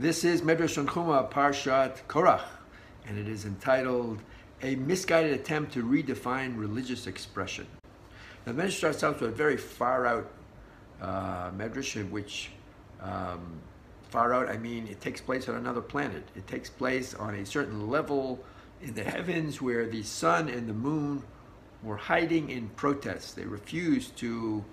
This is Medrash Tanchuma Parshat Korach, and it is entitled A Misguided Attempt to Redefine Religious Expression. Now, the Medrash starts out with a very far out uh, Medrash, in which um, far out, I mean, it takes place on another planet. It takes place on a certain level in the heavens where the sun and the moon were hiding in protest. They refused to,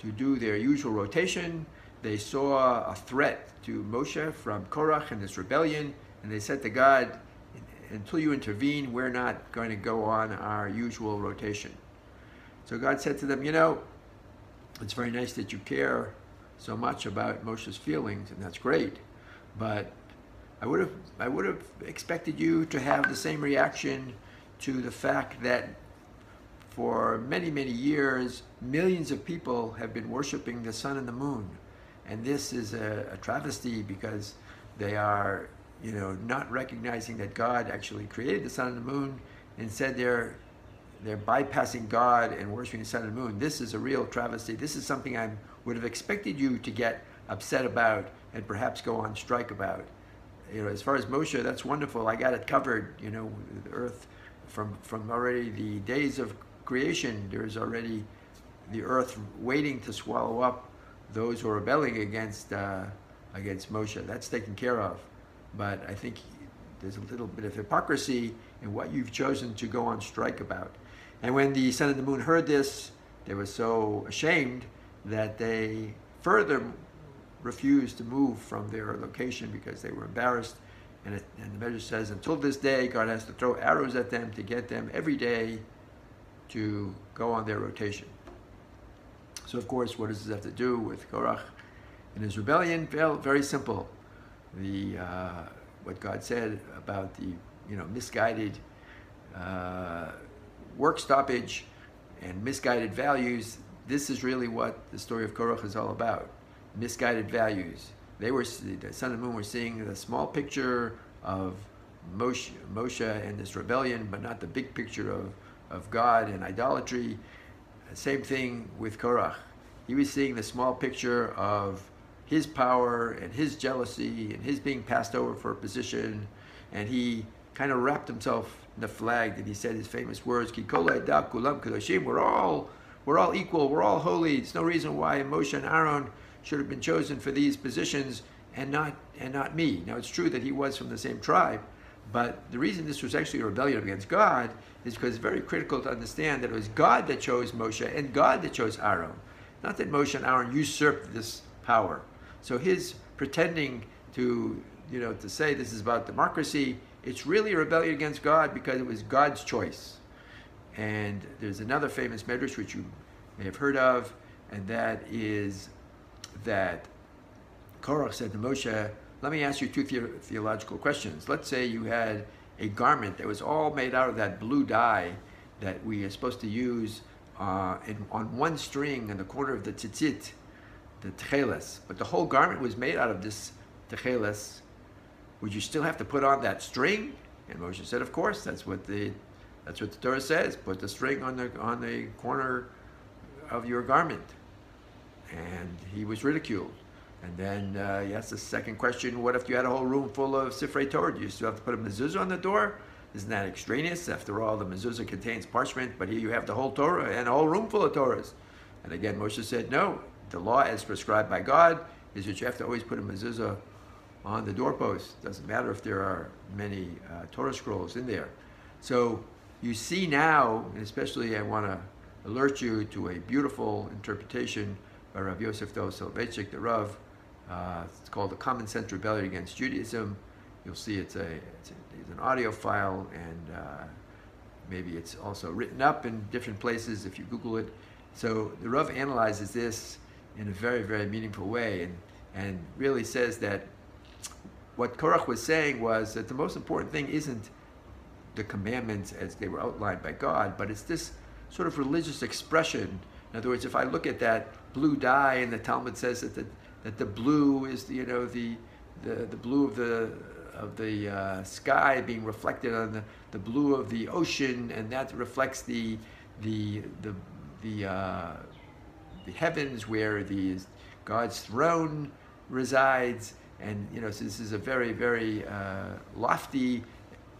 to do their usual rotation they saw a threat to Moshe from Korach and his rebellion, and they said to God, until you intervene, we're not going to go on our usual rotation. So God said to them, you know, it's very nice that you care so much about Moshe's feelings, and that's great, but I would have I would have expected you to have the same reaction to the fact that for many many years millions of people have been worshiping the sun and the moon and this is a, a travesty because they are, you know, not recognizing that God actually created the sun and the moon. Instead, they're they're bypassing God and worshiping the sun and the moon. This is a real travesty. This is something I would have expected you to get upset about and perhaps go on strike about. You know, as far as Moshe, that's wonderful. I got it covered. You know, the earth from from already the days of creation. There's already the earth waiting to swallow up those who are rebelling against uh, against Moshe. That's taken care of. But I think there's a little bit of hypocrisy in what you've chosen to go on strike about. And when the sun and the moon heard this, they were so ashamed that they further refused to move from their location because they were embarrassed. And, it, and the Medrash says, until this day, God has to throw arrows at them to get them every day to go on their rotation. So, of course, what does this have to do with Korach and his rebellion? Very simple. The uh, what God said about the you know misguided uh, work stoppage and misguided values. This is really what the story of Korach is all about. Misguided values. They were the sun and moon were seeing the small picture of Moshe, Moshe and this rebellion, but not the big picture of, of God and idolatry. Same thing with Korach. He was seeing the small picture of his power and his jealousy and his being passed over for a position, and he kind of wrapped himself in the flag and he said his famous words, We're all we're all equal, we're all holy. It's no reason why Moshe and Aaron should have been chosen for these positions and not and not me. Now it's true that he was from the same tribe, but the reason this was actually a rebellion against God is because it's very critical to understand that it was God that chose Moshe and God that chose Aaron. Not that Moshe and Aaron usurped this power. So his pretending to, you know, to say this is about democracy, it's really a rebellion against God because it was God's choice. And there's another famous medrash which you may have heard of, and that is that Korach said to Moshe, let me ask you two the- theological questions. Let's say you had a garment that was all made out of that blue dye that we are supposed to use uh, in, on one string in the corner of the tzitzit, the tcheles. But the whole garment was made out of this tcheles. Would you still have to put on that string? And Moshe said, of course, that's what the that's what the Torah says. Put the string on the on the corner of your garment. And he was ridiculed. And then uh, he asked the second question, what if you had a whole room full of Sifrei Torah? Do you still have to put a mezuzah on the door? Isn't that extraneous? After all, the mezuzah contains parchment, but here you have the whole Torah and a whole room full of Torahs. And again, Moshe said, no, the law as prescribed by God is that you have to always put a mezuzah on the doorpost. Doesn't matter if there are many uh, Torah scrolls in there. So you see now, and especially I want to alert you to a beautiful interpretation by Rav Yosef Dov Soloveitchik, the Rav, uh, it's called the Common Sense Rebellion Against Judaism. You'll see it's, a, it's, a, it's an audio file, and uh, maybe it's also written up in different places if you Google it. So the Rav analyzes this in a very, very meaningful way, and, and really says that what Korach was saying was that the most important thing isn't the commandments as they were outlined by God, but it's this sort of religious expression. In other words, if I look at that blue dye, and the Talmud says that the that the blue is you know the the, the blue of the of the uh, sky being reflected on the, the blue of the ocean, and that reflects the the the the, uh, the heavens where the God's throne resides, And, you know, so this is a very, very uh, lofty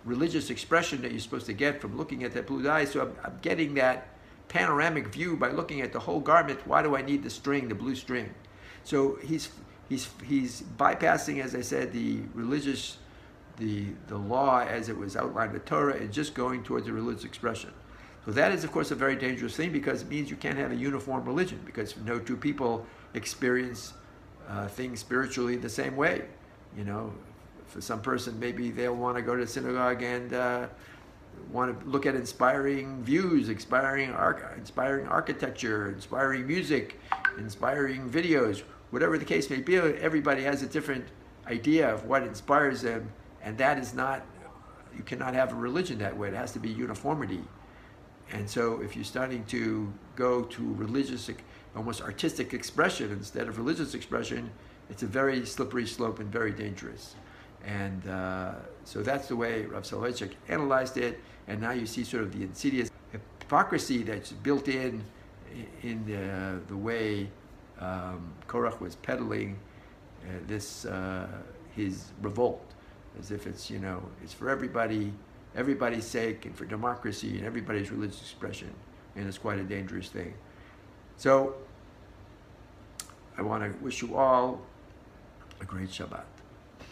religious expression that you're supposed to get from looking at that blue dye. So I'm, I'm getting that panoramic view by looking at the whole garment. Why do I need the string, the blue string? So he's he's he's bypassing, as I said, the religious, the the law as it was outlined in the Torah, and just going towards a religious expression. So that is, of course, a very dangerous thing because it means you can't have a uniform religion because no two people experience uh, things spiritually the same way. You know, for some person, maybe they'll want to go to the synagogue and uh, want to look at inspiring views, inspiring arch- inspiring architecture, inspiring music, inspiring videos, whatever the case may be. Everybody has a different idea of what inspires them, and that is not. You cannot have a religion that way. It has to be uniformity. And so, if you're starting to go to religious, almost artistic expression instead of religious expression, it's a very slippery slope and very dangerous. And uh, so that's the way Rav Soloveitchik analyzed it. And now you see sort of the insidious hypocrisy that's built in in the, the way um, Korach was peddling uh, this uh, his revolt, as if it's you know it's for everybody, everybody's sake, and for democracy and everybody's religious expression, and it's quite a dangerous thing. So I want to wish you all a great Shabbat.